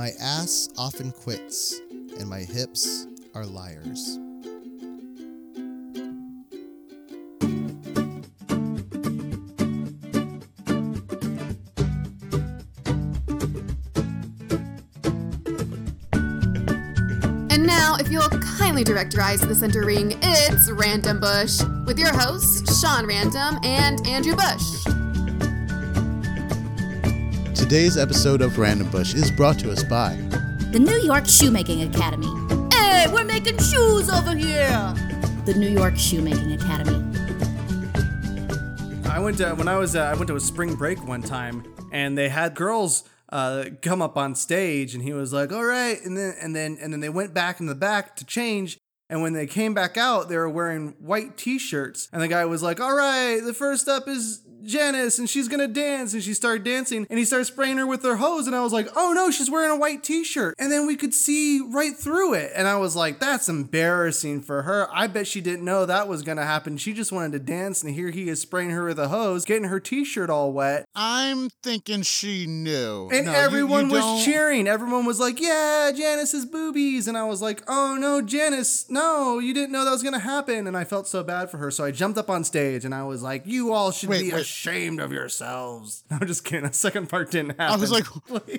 My ass often quits, and my hips are liars. And now, if you'll kindly direct your eyes to the center ring, it's Random Bush with your hosts, Sean Random and Andrew Bush. Today's episode of Random Bush is brought to us by The New York Shoemaking Academy. Hey, we're making shoes over here! The New York Shoemaking Academy. I went to when I was uh, I went to a spring break one time, and they had girls uh, come up on stage, and he was like, "All right," and then and then and then they went back in the back to change. And when they came back out, they were wearing white T-shirts, and the guy was like, "All right, the first up is Janice, and she's gonna dance." And she started dancing, and he started spraying her with their hose, and I was like, "Oh no, she's wearing a white T-shirt!" And then we could see right through it, and I was like, "That's embarrassing for her. I bet she didn't know that was gonna happen. She just wanted to dance, and here he is spraying her with a hose, getting her T-shirt all wet, I'm thinking she knew. and No, you- everyone you was don't- cheering. Everyone was like, "Yeah, Janice's boobies," and I was like, "Oh no, Janice, no, you didn't know that was gonna happen." And I felt so bad for her, so I jumped up on stage and I was like, "You all should Wait, be wait. Ashamed of yourselves." No, I'm just kidding. The second part didn't happen. I was like, okay,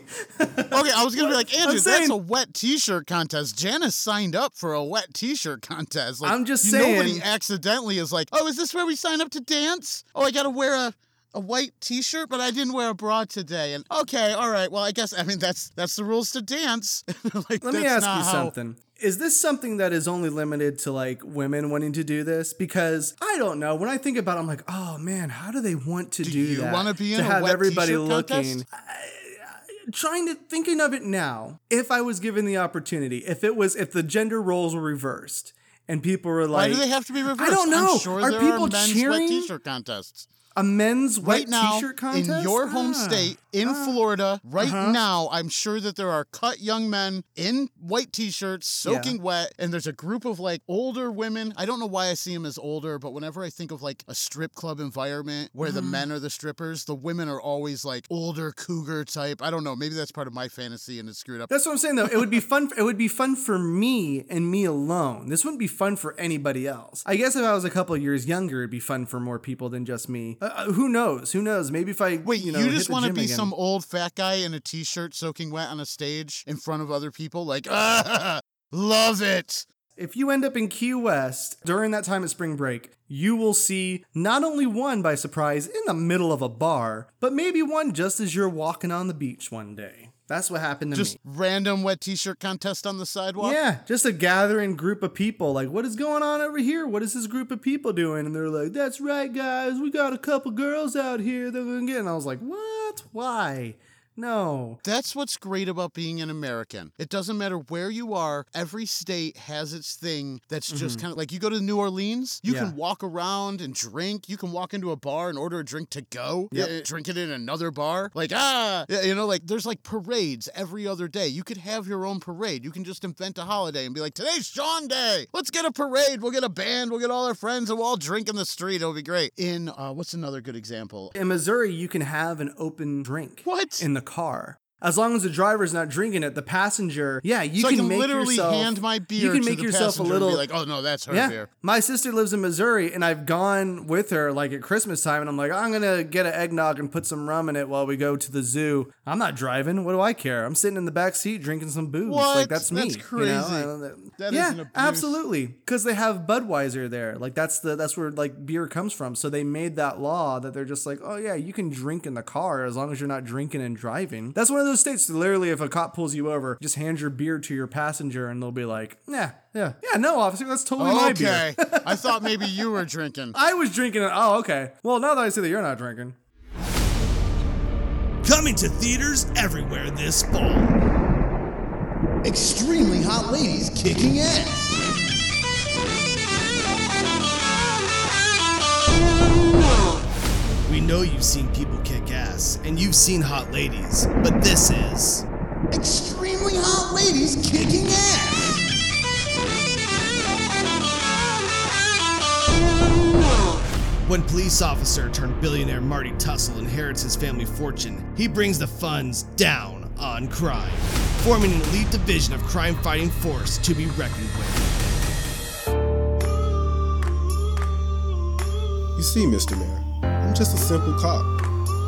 I was gonna be like, Andrew, I'm that's saying- a wet T-shirt contest. Janice signed up for a wet T-shirt contest. Like, I'm just you saying- Nobody accidentally is like, oh, is this where we sign up to dance? Oh, I gotta wear a. A white T-shirt, but I didn't wear a bra today. And okay, all right. Well, I guess I mean that's that's the rules to dance. like, Let me that's ask you how- something. Is this something that is only limited to like women wanting to do this? Because I don't know. When I think about it, I'm like, oh man, how do they want to do, you that? wanna be in to have everybody looking. trying to thinking of it now if i was given the opportunity if it was if the gender roles were reversed and people were like, Why do they have to be reversed? I don't know. Sure Are there people are cheering? wet T-shirt contests. A men's right white now t-shirt contest in your home Ah. state in Ah. Florida right Uh-huh. now I'm sure that there are cut young men in white t-shirts soaking wet and there's a group of like older women I don't know why I see them as older but whenever I think of like a strip club environment where the Mm-hmm. men are the strippers the women are always like older cougar type I don't know maybe that's part of my fantasy and it's screwed up That's what I'm saying though. It would be fun. It would be fun for me and me alone. This wouldn't be fun for anybody else. I guess if I was a couple years younger, it'd be fun for more people than just me. Uh, Uh, who knows? Who knows? Maybe if I Wait, you you, know, hit just want to be again. some old fat guy in a t-shirt soaking wet on a stage in front of other people? Like, ah, love it. If you end up in Key West during that time of spring break, you will see not only one by surprise in the middle of a bar, but maybe one just as you're walking on the beach one day. That's what happened to Just me. random wet t-shirt contest on the sidewalk. Yeah, just a gathering group of people. Like, what is going on over here? What is this group of people doing? And they're like, that's right, guys. We got a couple girls out here that we're gonna get. And I was like, what? Why? No. That's what's great about being an American. It doesn't matter where you are, every state has its thing that's just kind of like you go to New Orleans, you Mm-hmm. Yeah. can walk around and drink. You can walk into a bar and order a drink to go, Yep. uh, drink it in another bar. Like, ah, you know, like there's like parades every other day. You could have your own parade. You can just invent a holiday and be like, today's Sean Day. Let's get a parade. We'll get a band. We'll get all our friends and we'll all drink in the street. It'll be great. In, uh, what's another good example? In Missouri, you can have an open drink. What? In the car. As long as the driver's not drinking it, the passenger, yeah, you so can, can make literally yourself, hand my beer You can to make the yourself a little like, oh no, that's her yeah. beer. My sister lives in Missouri, and I've gone with her like at Christmas time, and I'm like, I'm gonna get an eggnog and put some rum in it while we go to the zoo. I'm not driving. What do I care? I'm sitting in the back seat drinking some booze. What? Like that's me. That's you know? crazy. I don't- That is yeah, absolutely. Because they have Budweiser there. Like that's the that's where like beer comes from. So they made that law that they're just like, oh yeah, you can drink in the car as long as you're not drinking and driving. That's one of those states. Literally, if a cop pulls you over, just hand your beer to your passenger, and they'll be like, yeah, yeah, yeah, no, officer, that's totally my beer. Okay. I thought maybe you were drinking. I was drinking it. Oh, okay. Well, now that I see that you're not drinking. Coming to theaters everywhere this fall. Extremely hot ladies kicking ass. Know you've seen people kick ass, and you've seen hot ladies, but this is. Extremely hot ladies kicking ass. When police officer turned billionaire Marty Tussle inherits his family fortune, he brings the funds down on crime. forming an elite division of crime fighting force to be reckoned with. You see, Mr. Mayor, I'm just a simple cop.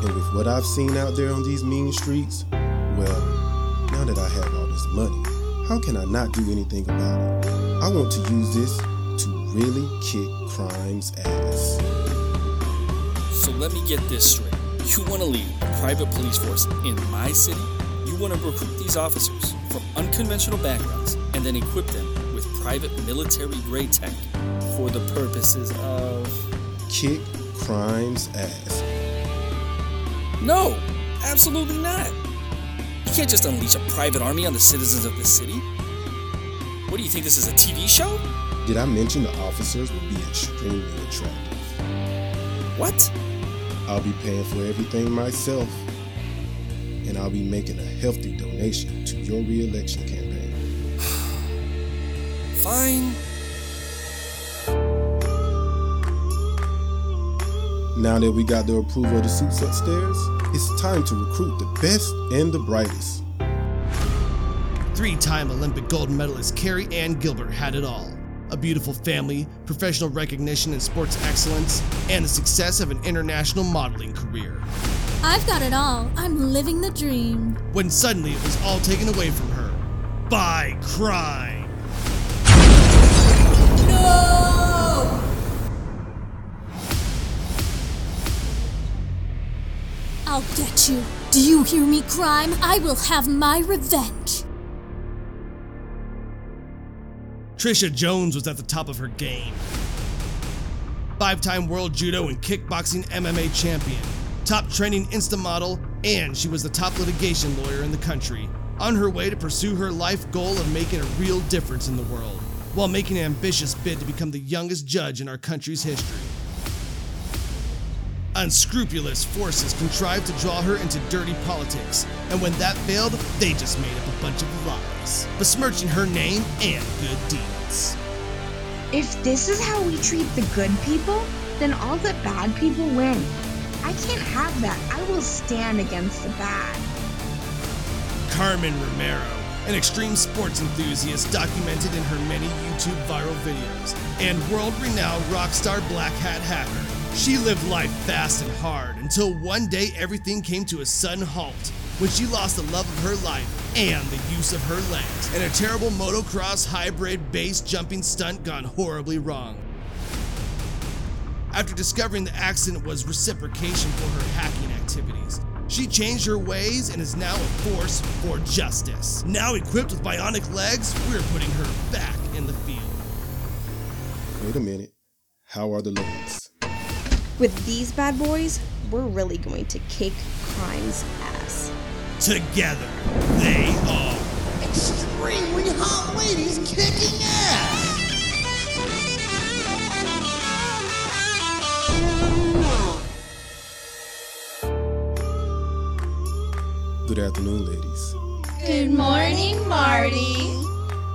And with what I've seen out there on these mean streets, well, now that I have all this money, how can I not do anything about it? I want to use this to really kick crime's ass. So let me get this straight. You want to lead a private police force in my city? You want to recruit these officers from unconventional backgrounds and then equip them with private military grade tech for the purposes of. Kick crime's ass. No, absolutely not. You can't just unleash a private army on the citizens of this city. What do you think this is a TV show? Did I mention the officers will be extremely attractive? What? I'll be paying for everything myself. And I'll be making a healthy donation to your re-election campaign. Fine. Now that we got the approval of the suits upstairs, it's time to recruit the best and the brightest. Three time Olympic gold medalist Carrie Ann Gilbert had it all a beautiful family, professional recognition in sports excellence, and the success of an international modeling career. I've got it all. I'm living the dream. When suddenly it was all taken away from her by crime. You. Do you hear me, crime? I will have my revenge. Trisha Jones was at the top of her game. Five time world judo and kickboxing MMA champion, top training Insta model, and she was the top litigation lawyer in the country, on her way to pursue her life goal of making a real difference in the world, while making an ambitious bid to become the youngest judge in our country's history. Unscrupulous forces contrived to draw her into dirty politics, and when that failed, they just made up a bunch of lies, besmirching her name and good deeds. If this is how we treat the good people, then all the bad people win. I can't have that. I will stand against the bad. Carmen Romero, an extreme sports enthusiast documented in her many YouTube viral videos, and world renowned rock star black hat hacker. She lived life fast and hard until one day everything came to a sudden halt when she lost the love of her life and the use of her legs in a terrible motocross hybrid base jumping stunt gone horribly wrong. After discovering the accident was reciprocation for her hacking activities, she changed her ways and is now a force for justice. Now equipped with bionic legs, we're putting her back in the field. Wait a minute. How are the legs? With these bad boys, we're really going to kick crime's ass. Together, they are Extremely hot ladies kicking ass! Good afternoon, ladies. Good morning, Marty.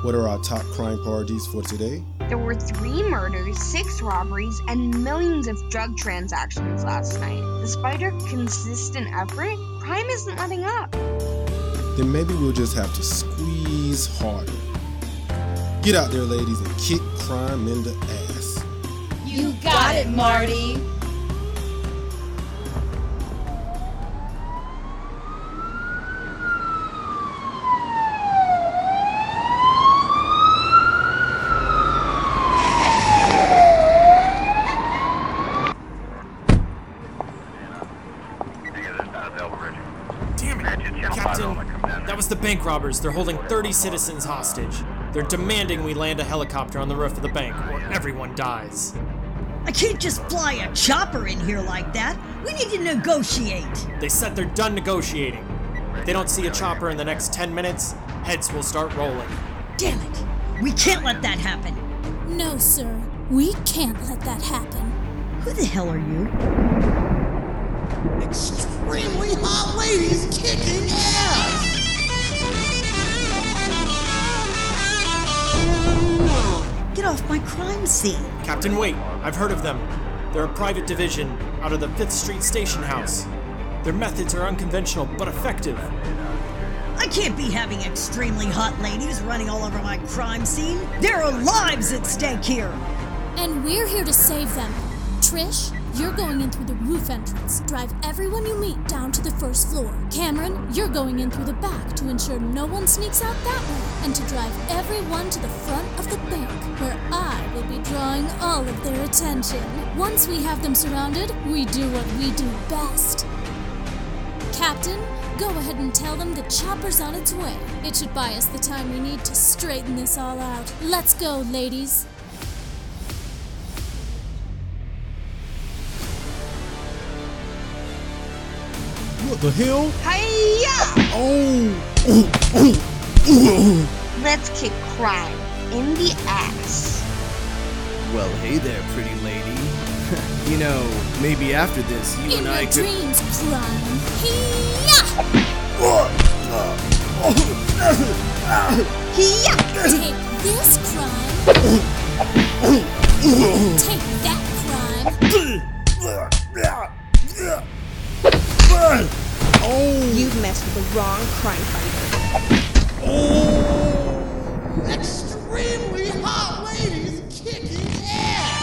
What are our top crime priorities for today? There were three murders, six robberies, and millions of drug transactions last night. Despite our consistent effort, crime isn't letting up. Then maybe we'll just have to squeeze harder. Get out there, ladies, and kick crime in the ass. You got it, Marty. Robbers. They're holding 30 citizens hostage. They're demanding we land a helicopter on the roof of the bank, or everyone dies. I can't just fly a chopper in here like that. We need to negotiate. They said they're done negotiating. If they don't see a chopper in the next 10 minutes, heads will start rolling. Damn it. We can't let that happen. No, sir. We can't let that happen. Who the hell are you? Extremely hot ladies kicking ass! Off my crime scene. Captain, wait. I've heard of them. They're a private division out of the 5th Street Station House. Their methods are unconventional but effective. I can't be having extremely hot ladies running all over my crime scene. There are lives at stake here. And we're here to save them. Trish, you're going in through the roof entrance. Drive everyone you meet down to the first floor. Cameron, you're going in through the back to ensure no one sneaks out that way. And to drive everyone to the front of the bank, where I will be drawing all of their attention. Once we have them surrounded, we do what we do best. Captain, go ahead and tell them the chopper's on its way. It should buy us the time we need to straighten this all out. Let's go, ladies. What the hell? Hiya! Oh! oh, oh. Let's kick crime in the ass. Well, hey there, pretty lady. you know, maybe after this, you In and I your could. dreams, crime. Hiya! Hiya! Take this crime. Take that crime. Oh! You've messed with the wrong crime fighter. Oh, extremely hot ladies kicking ass!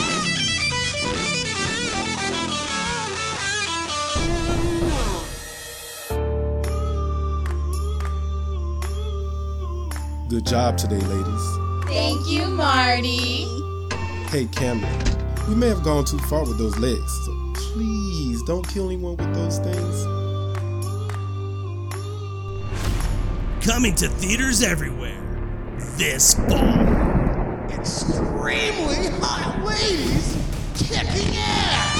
Good job today, ladies. Thank you, Marty. Hey, Cameron, we may have gone too far with those legs, so please don't kill anyone with those things. Coming to theaters everywhere this fall. Extremely hot ladies kicking ass!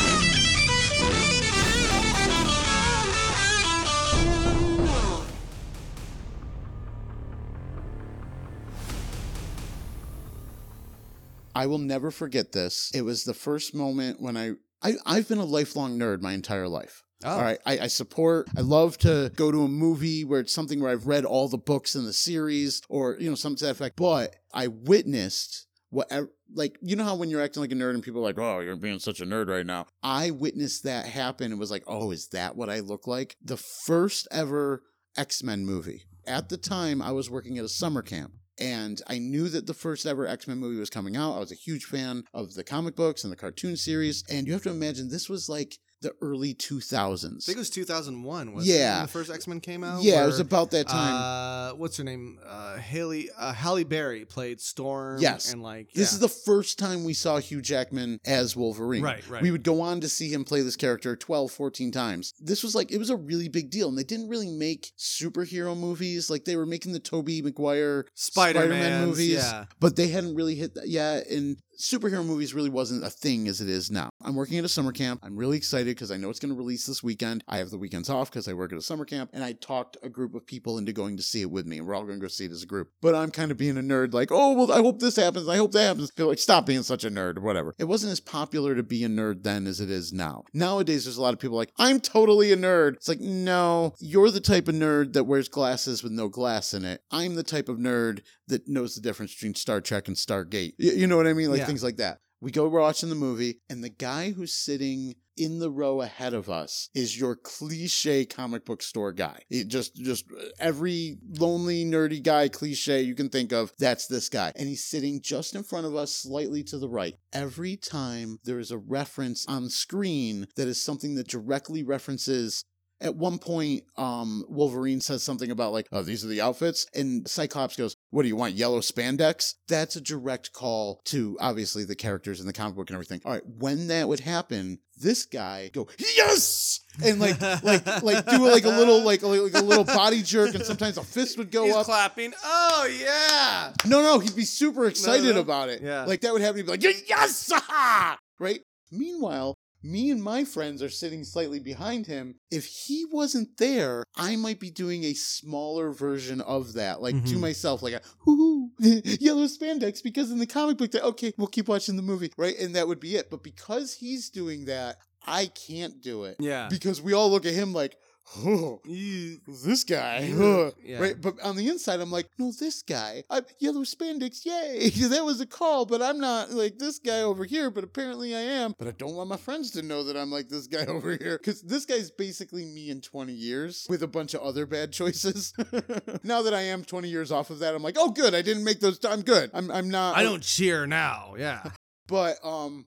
I will never forget this. It was the first moment when I, I I've been a lifelong nerd my entire life. Oh. All right, I, I support. I love to go to a movie where it's something where I've read all the books in the series, or you know, something to that effect. But I witnessed what, like, you know how when you're acting like a nerd and people are like, "Oh, you're being such a nerd right now." I witnessed that happen and was like, "Oh, is that what I look like?" The first ever X Men movie. At the time, I was working at a summer camp. And I knew that the first ever X Men movie was coming out. I was a huge fan of the comic books and the cartoon series. And you have to imagine this was like the early 2000s. I think it was 2001. Was It, Yeah. when the first X Men came out. Yeah, it was about that time. Uh, what's her name? Uh, Haley uh, Halle Berry played Storm. Yes. and like This yeah. is the first time we saw Hugh Jackman as Wolverine. Right, right. We would go on to see him play this character 12, 14 times. This was like, it was a really big deal. And they didn't really make superhero movies. Like they were making the Tobey Maguire Spider Man movies. yeah. But they hadn't really hit that yet. And superhero movies really wasn't a thing as it is now. I'm working at a summer camp. I'm really excited because I know it's going to release this weekend. I have the weekends off because I work at a summer camp. And I talked a group of people into going to see it with me. We're all going to go see it as a group. But I'm kind of being a nerd, like, oh, well, I hope this happens. I hope that happens. Feel like, stop being such a nerd or whatever. It wasn't as popular to be a nerd then as it is now. Nowadays, there's a lot of people like, I'm totally a nerd. It's like, no, you're the type of nerd that wears glasses with no glass in it. I'm the type of nerd that knows the difference between Star Trek and Stargate. Y- You know what I mean? Like Yeah. things like that. We go watching the movie, and the guy who's sitting in the row ahead of us is your cliche comic book store guy. It just, just uh, every lonely, nerdy guy cliche you can think of, that's this guy. And he's sitting just in front of us, slightly to the right. Every time there is a reference on screen that is something that directly references at one point, um, Wolverine says something about like, "Oh, these are the outfits," and Cyclops goes, "What do you want? Yellow spandex?" That's a direct call to obviously the characters in the comic book and everything. All right, when that would happen, this guy go yes, and like like like do like a little like like a little body jerk, and sometimes a fist would go He's up. clapping. Oh yeah. No, no, he'd be super excited no. about it. Yeah. Like that would happen. He'd be like, "Yeah, yes, ah!" right? Meanwhile, me and my friends are sitting slightly behind him. If he wasn't there, I might be doing a smaller version of that, like to Mhm. myself, like a hoo hoo, yellow spandex, because in the comic book, that okay, we'll keep watching the movie, right? And that would be it. But because he's doing that, I can't do it. Yeah. Because we all look at him like, oh, this guy. huh." Yeah. Right. But on the inside, I'm like, no, this guy. I, yellow spandex, yay. that was a call, but I'm not like this guy over here, but apparently I am. But I don't want my friends to know that I'm like this guy over here. Because this guy's basically me in 20 years with a bunch of other bad choices. now that I am 20 years off of that, I'm like, oh, good. I didn't make those. I'm good. I'm, I'm not. I don't cheer now. Yeah. But um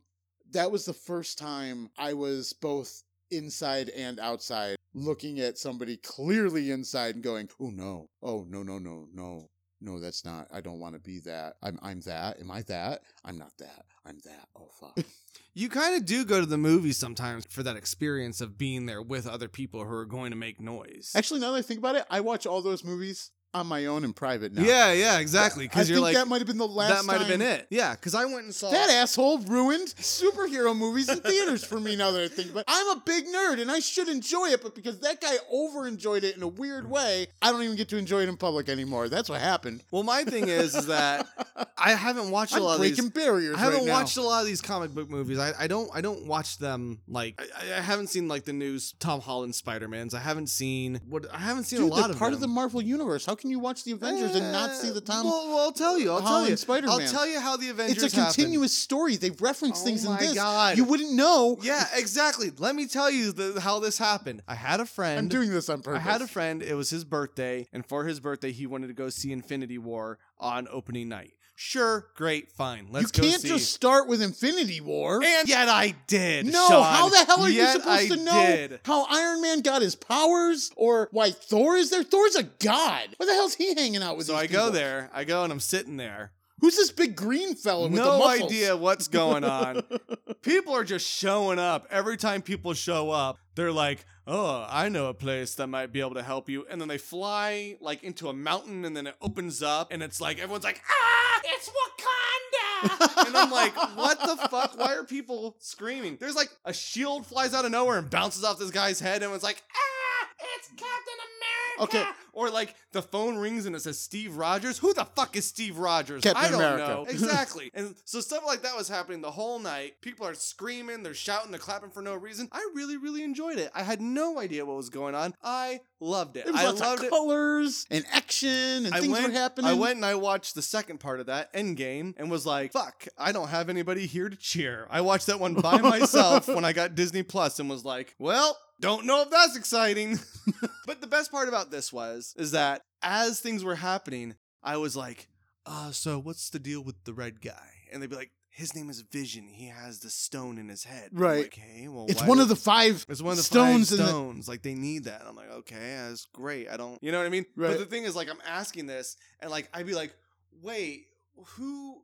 that was the first time I was both inside and outside looking at somebody clearly inside and going, "Oh no. Oh no, no, no, no. No, that's not. I don't want to be that. I'm I'm that. Am I that? I'm not that. I'm that. Oh fuck." You kind of do go to the movies sometimes for that experience of being there with other people who are going to make noise. Actually, now that I think about it, I watch all those movies on my own in private now. Yeah, yeah, exactly. Because you're think like that might have been the last That might have been it. Yeah, because I went and saw That asshole ruined superhero movies in theaters for me now that I think about it. I'm a big nerd and I should enjoy it, but because that guy over enjoyed it in a weird way, I don't even get to enjoy it in public anymore. That's what happened. Well, my thing is, is that I haven't watched a I'm lot of breaking these barriers I haven't right watched a lot of these comic book movies. I, I don't I don't watch them like I, I haven't seen like the news Tom Holland Spider Mans. I haven't seen what I haven't seen Dude, a lot of part them. of the Marvel universe. How can you watch the Avengers and not see eh, the Tom? Well, well, I'll tell you. I'll tell you. Spider-Man? I'll tell you how the Avengers. It's a happened. continuous story. They reference Oh things in my this. God. You wouldn't know. Yeah, exactly. Let me tell you the, how this happened. I had a friend. I'm doing this on purpose. I had a friend. It was his birthday, and for his birthday, he wanted to go see Infinity War on opening night. Sure, great, fine. Let's you go can't see. just start with Infinity War. And yet I did. No, Sean. how the hell are Yet you supposed I to know did. how Iron Man got his powers or why Thor is there? Thor's a god. What the hell's he hanging out with? So I go there. I go and I'm sitting there. Who's this big green fella with the no idea what's going on. people are just showing up. Every time people show up, they're like, "Oh, I know a place that might be able to help you." And then they fly like into a mountain, and then it opens up, and it's like everyone's like, "Ah, it's Wakanda!" and I'm like, "What the fuck? Why are people screaming?" There's like a shield flies out of nowhere and bounces off this guy's head, and it's like, "Ah, it's Captain America!" Okay. Or like the phone rings and it says Steve Rogers. Who the fuck is Steve Rogers? Captain I don't America. know. Exactly. and so stuff like that was happening the whole night. People are screaming, they're shouting, they're clapping for no reason. I really, really enjoyed it. I had no idea what was going on. I loved it. There was I lots loved of it. colors and action and I things went, were happening. I went and I watched the second part of that Endgame and was like, "Fuck! I don't have anybody here to cheer." I watched that one by myself when I got Disney Plus and was like, "Well, don't know if that's exciting." but the best part about this was is that as things were happening, I was like, "Uh, so what's the deal with the red guy?" And they'd be like. His name is Vision. He has the stone in his head. Right. like, hey, well, It's one of the five it's one of the stones five the- stones. Like they need that. I'm like, okay, that's great. I don't, you know what I mean? Right. But the thing is, like, I'm asking this, and like, I'd be like, wait, who?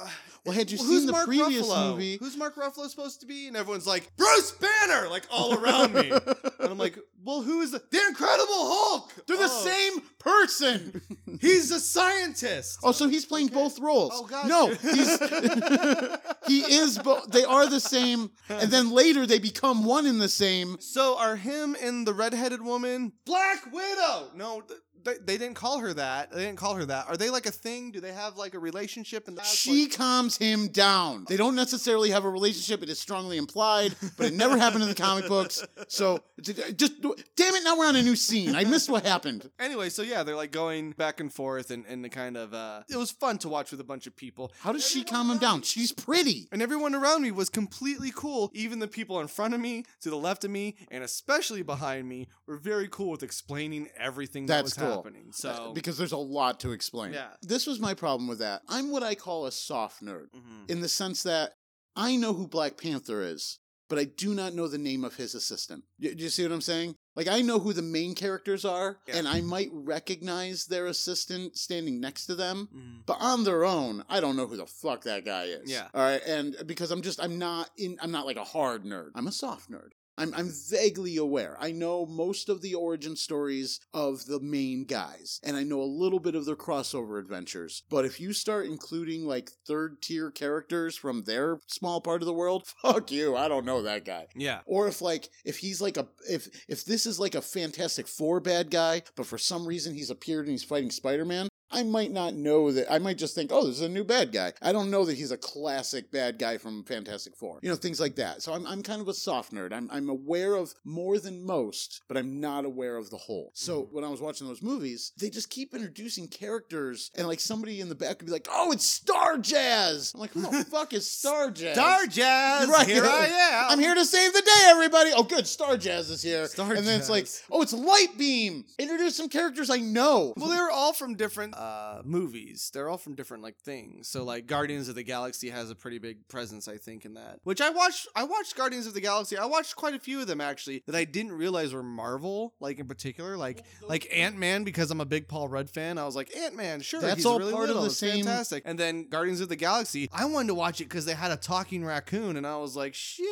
Uh, Well, had you who's seen the Mark previous Ruffalo? movie- Who's Mark Ruffalo supposed to be? And everyone's like, Bruce Banner, like all around me. and I'm like, well, who is the the Incredible Hulk? They're the Oh, same person. He's a scientist. Oh, so he's playing both roles. Oh, gotcha. No, he's he is both. They are the same, and then later they become one in the same. So are him and the redheaded woman Black Widow? No, th- they, they didn't call her that. They didn't call her that. Are they like a thing? Do they have like a relationship? And that's She like- calms him down. They don't necessarily have a relationship. It is strongly implied, but it never happened in the comic books. So just damn it! Now we're on a new scene. I missed what happened. Anyway, so yeah, they're like going back and forth, and and the kind of uh, it was fun to watch with a bunch of people. How does she calm him down? She's pretty. And everyone around me was completely cool. Even the people in front of me, to the left of me, and especially behind me, were very cool with explaining everything that was cool. Happening. So because there's a lot to explain. Yeah. This was my problem with that. I'm what I call a soft nerd Mhm. in the sense that I know who Black Panther is, but I do not know the name of his assistant. Do you see what I'm saying? Like I know who the main characters are, Yeah. and I might recognize their assistant standing next to them, Mhm. but on their own, I don't know who the fuck that guy is. Yeah. All right, and because I'm just I'm not in I'm not like a hard nerd. I'm a soft nerd. I'm, I'm vaguely aware. I know most of the origin stories of the main guys, and I know a little bit of their crossover adventures. But if you start including like third tier characters from their small part of the world, fuck you. I don't know that guy. yeah. Or if like if he's like a if if this is like a Fantastic Four bad guy, but for some reason he's appeared and he's fighting Spider Man, I might not know that. I might just think, oh, this is a new bad guy. I don't know that he's a classic bad guy from Fantastic Four. You know, things like that. So I'm, I'm kind of a soft nerd. I'm, I'm aware of more than most, but I'm not aware of the whole. So mm. when I was watching those movies, they just keep introducing characters, and like somebody in the back could be like, oh, it's Star Jazz. I'm like, who the fuck is Star Jazz? Star Jazz, Right. here I am. I'm here to save the day, everybody. Oh, good. Star Jazz is here. Star and then it's like, oh, it's Light Beam. Introduce some characters I know. Well, they're all from different uh, movies. They're all from different like things. So like Guardians of the Galaxy has a pretty big presence, I think, in that. Which I watched. I watched Guardians of the Galaxy. I watched quite a few of them actually that I didn't realize were Marvel. Like in particular, like like Ant Man because I'm a big Paul Rudd fan. I was like Ant Man, sure, That's all really part of the it's same- fantastic. And then Guardians of the Galaxy, I wanted to watch it because they had a talking raccoon, and I was like, shit,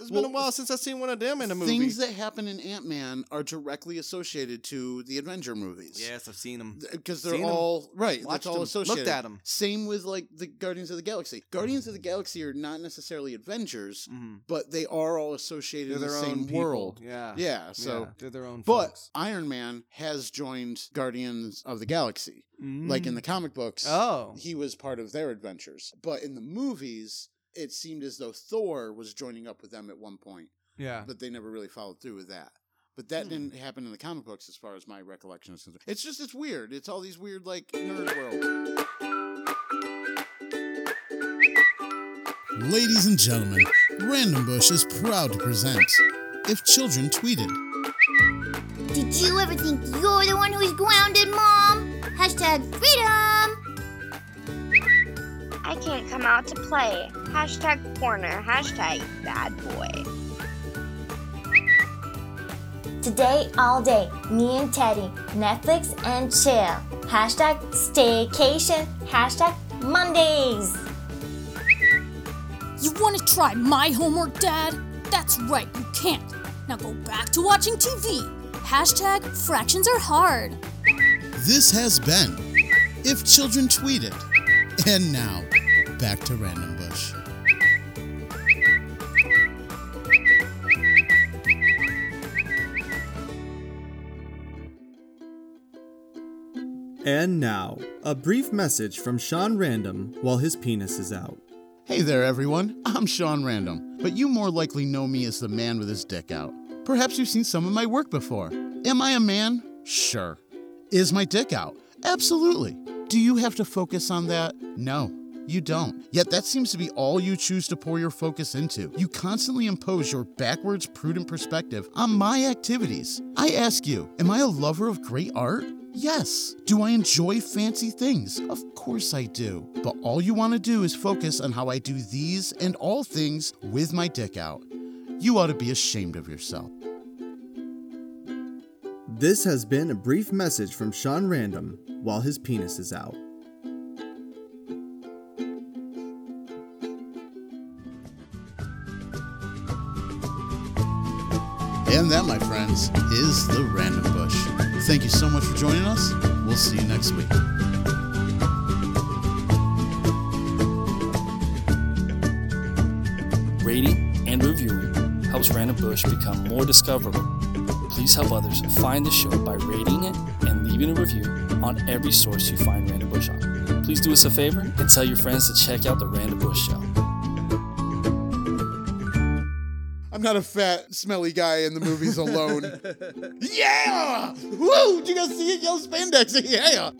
it's been a while since I've seen one of them in a movie. Things that happen in Ant Man are directly associated to the Avenger movies. yes, I've seen them. Because they're Seen 'em. All right. That's all 'em. associated. Looked at 'em. Same with like the Guardians of the Galaxy. Guardians of the Galaxy are not necessarily Avengers, but they are all associated Mm-hmm. They're in the their same own people. world. Yeah. yeah. So Yeah, they're their own But folks. Iron Man has joined Guardians of the Galaxy. Like in the comic books, Mm. Oh. he was part of their adventures. But in the movies, it seemed as though Thor was joining up with them at one point. Yeah. But they never really followed through with that. But that hmm. didn't happen in the comic books as far as my recollection is concerned. It's just, it's weird. It's all these weird, like, nerd world. Ladies and gentlemen, Random Bush is proud to present If Children Tweeted. Did you ever think you're the one who's grounded, Mom? Hashtag freedom! I can't come out to play. Hashtag corner. Hashtag bad boy. Today, all day, me and Teddy, Netflix and chill. Hashtag staycation. Hashtag Mondays. You want to try my homework, Dad? That's right, you can't. Now go back to watching TV. Hashtag fractions are hard. This has been If Children Tweeted. And now, back to Random Bush. And now, a brief message from Sean Random while his penis is out. Hey there, everyone. I'm Sean Random, but you more likely know me as the man with his dick out. Perhaps you've seen some of my work before. Am I a man? Sure. Is my dick out? Absolutely. Do you have to focus on that? No. You don't. Yet that seems to be all you choose to pour your focus into. You constantly impose your backwards, prudent perspective on my activities. I ask you, am I a lover of great art? Yes. Do I enjoy fancy things? Of course I do. But all you want to do is focus on how I do these and all things with my dick out. You ought to be ashamed of yourself. This has been a brief message from Sean Random while his penis is out. And that, my friends, is the Random Bush. Thank you so much for joining us. We'll see you next week. Rating and reviewing helps Random Bush become more discoverable. Please help others find the show by rating it and leaving a review on every source you find Random Bush on. Please do us a favor and tell your friends to check out the Random Bush Show. Not a fat, smelly guy in the movies alone. yeah! Woo! Did you guys see it? Yellow spandex. Yeah!